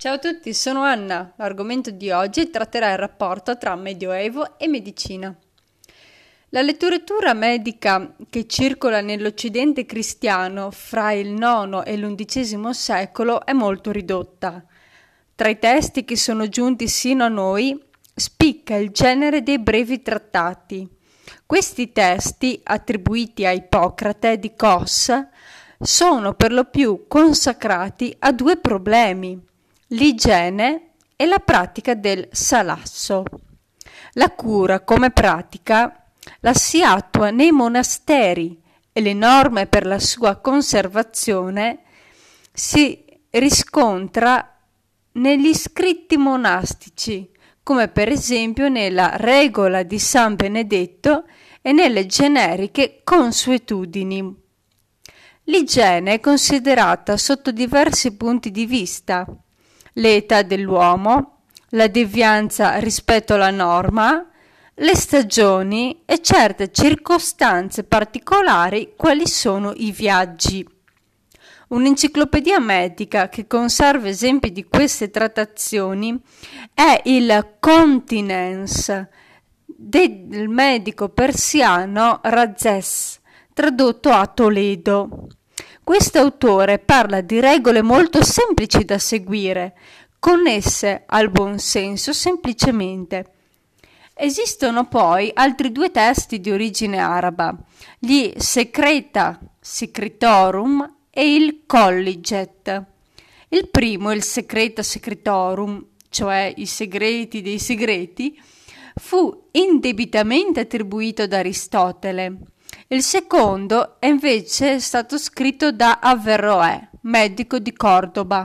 Ciao a tutti, sono Anna. L'argomento di oggi tratterà il rapporto tra Medioevo e medicina. La letteratura medica che circola nell'Occidente cristiano fra il IX e l'undicesimo secolo è molto ridotta. Tra i testi che sono giunti sino a noi spicca il genere dei brevi trattati. Questi testi, attribuiti a Ippocrate di Cos, sono per lo più consacrati a due problemi l'igiene e la pratica del salasso. La cura come pratica la si attua nei monasteri e le norme per la sua conservazione si riscontra negli scritti monastici, come per esempio nella regola di San Benedetto e nelle generiche consuetudini. L'igiene è considerata sotto diversi punti di vista l'età dell'uomo, la devianza rispetto alla norma, le stagioni e certe circostanze particolari quali sono i viaggi. Un'enciclopedia medica che conserva esempi di queste trattazioni è il Continence del medico persiano Razes, tradotto a Toledo. Questo autore parla di regole molto semplici da seguire, connesse al buon senso semplicemente. Esistono poi altri due testi di origine araba, gli Secreta Secretorum e il Colliget. Il primo, il Secreta Secretorum, cioè i segreti dei segreti, fu indebitamente attribuito ad Aristotele il secondo è invece stato scritto da Averroè, medico di Cordoba.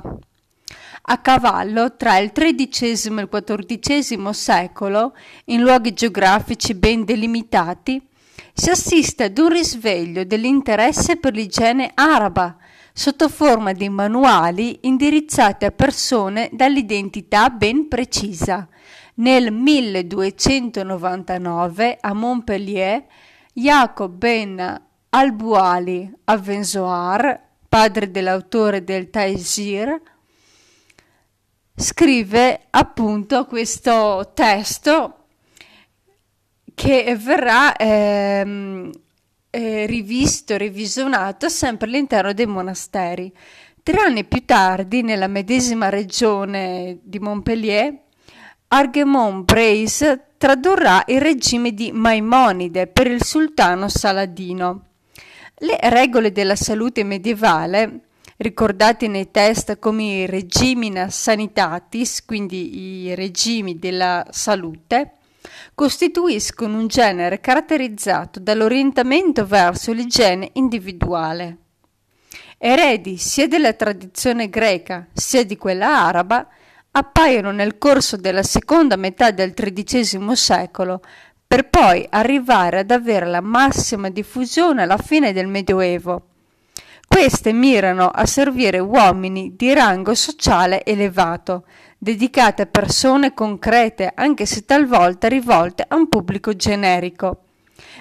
A cavallo tra il XIII e il XIV secolo, in luoghi geografici ben delimitati, si assiste ad un risveglio dell'interesse per l'igiene araba, sotto forma di manuali indirizzati a persone dall'identità ben precisa. Nel 1299 a Montpellier Jacob ben al-Buali Avenzoar, padre dell'autore del Taisir, scrive appunto questo testo che verrà ehm, eh, rivisto, revisionato sempre all'interno dei monasteri. Tre anni più tardi, nella medesima regione di Montpellier, Argemon Brace tradurrà il regime di Maimonide per il sultano Saladino. Le regole della salute medievale, ricordate nei test come i regimina sanitatis, quindi i regimi della salute, costituiscono un genere caratterizzato dall'orientamento verso l'igiene individuale. Eredi sia della tradizione greca sia di quella araba, appaiono nel corso della seconda metà del XIII secolo, per poi arrivare ad avere la massima diffusione alla fine del Medioevo. Queste mirano a servire uomini di rango sociale elevato, dedicate a persone concrete, anche se talvolta rivolte a un pubblico generico.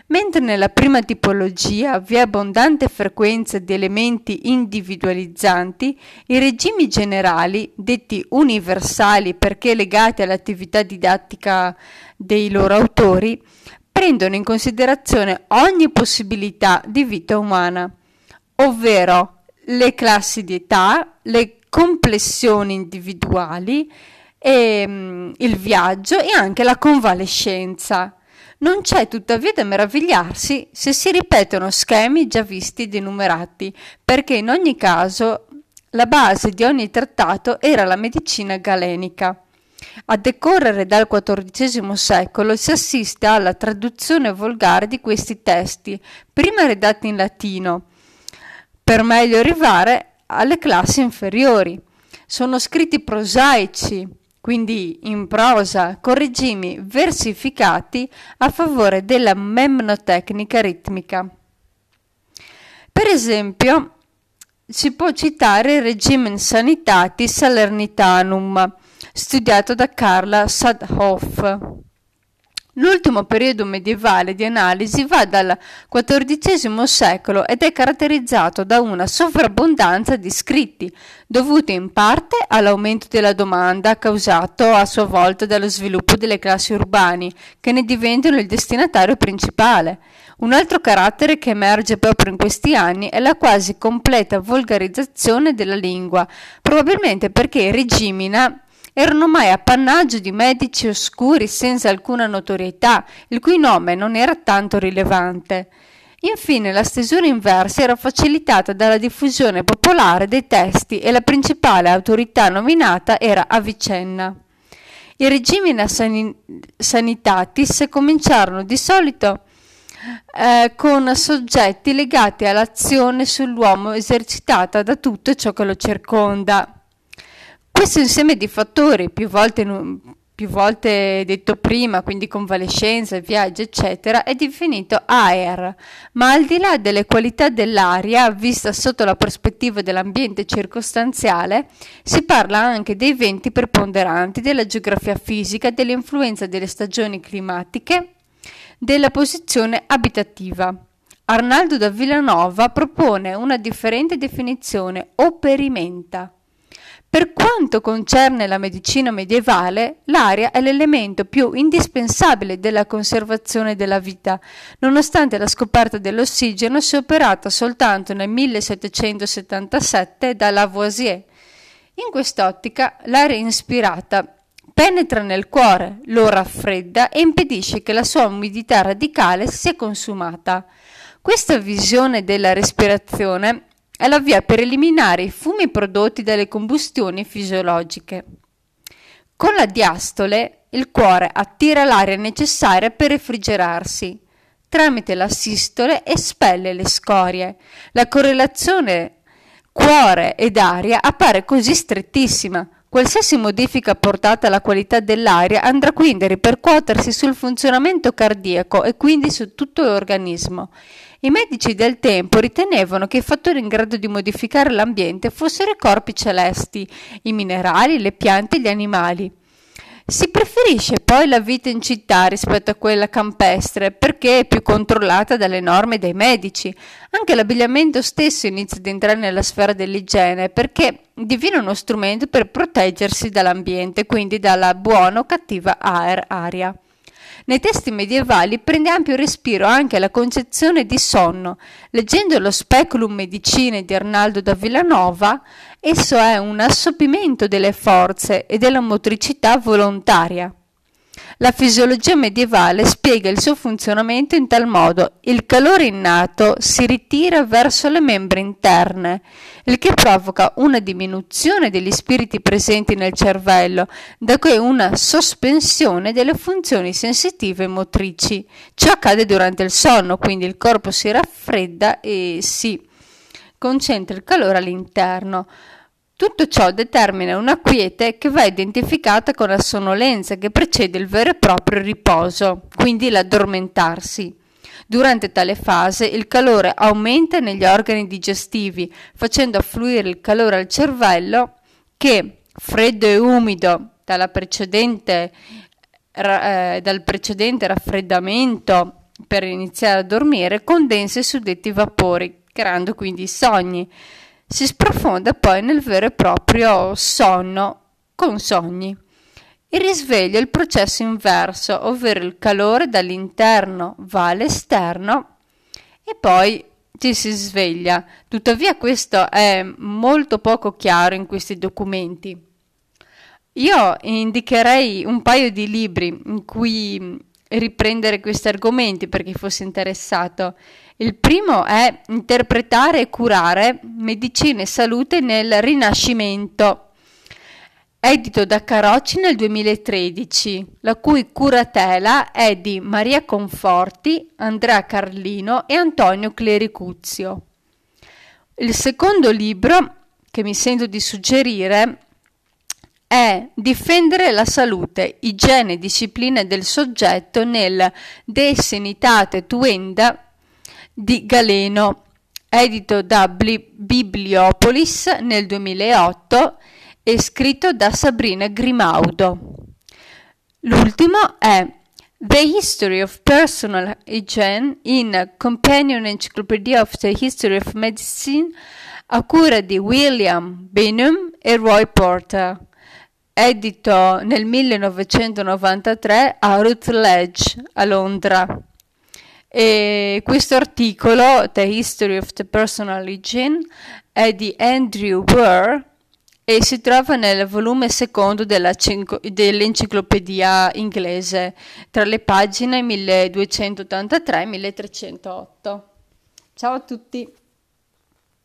Mentre nella prima tipologia vi è abbondante frequenza di elementi individualizzanti, i regimi generali, detti universali perché legati all'attività didattica dei loro autori, prendono in considerazione ogni possibilità di vita umana, ovvero le classi di età, le complessioni individuali, e, mm, il viaggio e anche la convalescenza. Non c'è tuttavia da meravigliarsi se si ripetono schemi già visti ed enumerati, perché in ogni caso la base di ogni trattato era la medicina galenica. A decorrere dal XIV secolo si assiste alla traduzione volgare di questi testi, prima redatti in latino, per meglio arrivare alle classi inferiori. Sono scritti prosaici, quindi in prosa, con regimi versificati a favore della memnotecnica ritmica. Per esempio, si può citare il regime Sanitatis Salernitanum, studiato da Carla Sadhoff, L'ultimo periodo medievale di analisi va dal XIV secolo ed è caratterizzato da una sovrabbondanza di scritti, dovuti in parte all'aumento della domanda causato a sua volta dallo sviluppo delle classi urbane, che ne diventano il destinatario principale. Un altro carattere che emerge proprio in questi anni è la quasi completa volgarizzazione della lingua, probabilmente perché Regimina erano mai appannaggio di medici oscuri senza alcuna notorietà, il cui nome non era tanto rilevante. Infine la stesura inversa era facilitata dalla diffusione popolare dei testi e la principale autorità nominata era Avicenna. I regimi san- sanitatis cominciarono di solito eh, con soggetti legati all'azione sull'uomo esercitata da tutto ciò che lo circonda. Questo insieme di fattori, più volte, più volte detto prima, quindi convalescenza, viaggi, eccetera, è definito aer, ma al di là delle qualità dell'aria, vista sotto la prospettiva dell'ambiente circostanziale, si parla anche dei venti preponderanti, della geografia fisica, dell'influenza delle stagioni climatiche, della posizione abitativa. Arnaldo da Villanova propone una differente definizione o perimenta. Per quanto concerne la medicina medievale, l'aria è l'elemento più indispensabile della conservazione della vita, nonostante la scoperta dell'ossigeno sia operata soltanto nel 1777 da Lavoisier. In quest'ottica, l'aria inspirata penetra nel cuore, lo raffredda e impedisce che la sua umidità radicale sia consumata. Questa visione della respirazione è la via per eliminare i fumi prodotti dalle combustioni fisiologiche. Con la diastole il cuore attira l'aria necessaria per refrigerarsi. Tramite la sistole espelle le scorie. La correlazione cuore ed aria appare così strettissima. Qualsiasi modifica apportata alla qualità dell'aria andrà quindi a ripercuotersi sul funzionamento cardiaco e quindi su tutto l'organismo. I medici del tempo ritenevano che i fattori in grado di modificare l'ambiente fossero i corpi celesti, i minerali, le piante e gli animali. Si preferisce poi la vita in città rispetto a quella campestre perché è più controllata dalle norme dei medici. Anche l'abbigliamento stesso inizia ad entrare nella sfera dell'igiene perché diviene uno strumento per proteggersi dall'ambiente, quindi dalla buona o cattiva aria. Nei testi medievali prende ampio respiro anche la concezione di sonno. Leggendo lo Speculum Medicine di Arnaldo da Villanova, esso è un assopimento delle forze e della motricità volontaria. La fisiologia medievale spiega il suo funzionamento in tal modo: il calore innato si ritira verso le membra interne, il che provoca una diminuzione degli spiriti presenti nel cervello, da cui una sospensione delle funzioni sensitive e motrici. Ciò accade durante il sonno, quindi il corpo si raffredda e si concentra il calore all'interno. Tutto ciò determina una quiete che va identificata con la sonnolenza che precede il vero e proprio riposo, quindi l'addormentarsi. Durante tale fase il calore aumenta negli organi digestivi, facendo affluire il calore al cervello che, freddo e umido precedente, eh, dal precedente raffreddamento per iniziare a dormire, condensa i suddetti vapori, creando quindi i sogni si sprofonda poi nel vero e proprio sonno con sogni. Il risveglio è il processo inverso, ovvero il calore dall'interno va all'esterno e poi ci si sveglia. Tuttavia questo è molto poco chiaro in questi documenti. Io indicherei un paio di libri in cui riprendere questi argomenti per chi fosse interessato. Il primo è interpretare e curare medicina e salute nel Rinascimento, edito da Carocci nel 2013, la cui curatela è di Maria Conforti, Andrea Carlino e Antonio Clericuzio. Il secondo libro che mi sento di suggerire è difendere la salute, igiene e discipline del soggetto nel De Sanitate Tuenda di Galeno, edito da Bibliopolis nel 2008 e scritto da Sabrina Grimaudo. L'ultimo è The History of Personal Hygiene in Companion Encyclopedia of the History of Medicine a cura di William Bingham e Roy Porter, edito nel 1993 a Routledge a Londra. E questo articolo, The History of the Personal Hygiene, è di Andrew Burr e si trova nel volume secondo dell'enciclopedia inglese, tra le pagine 1283 e 1308. Ciao a tutti!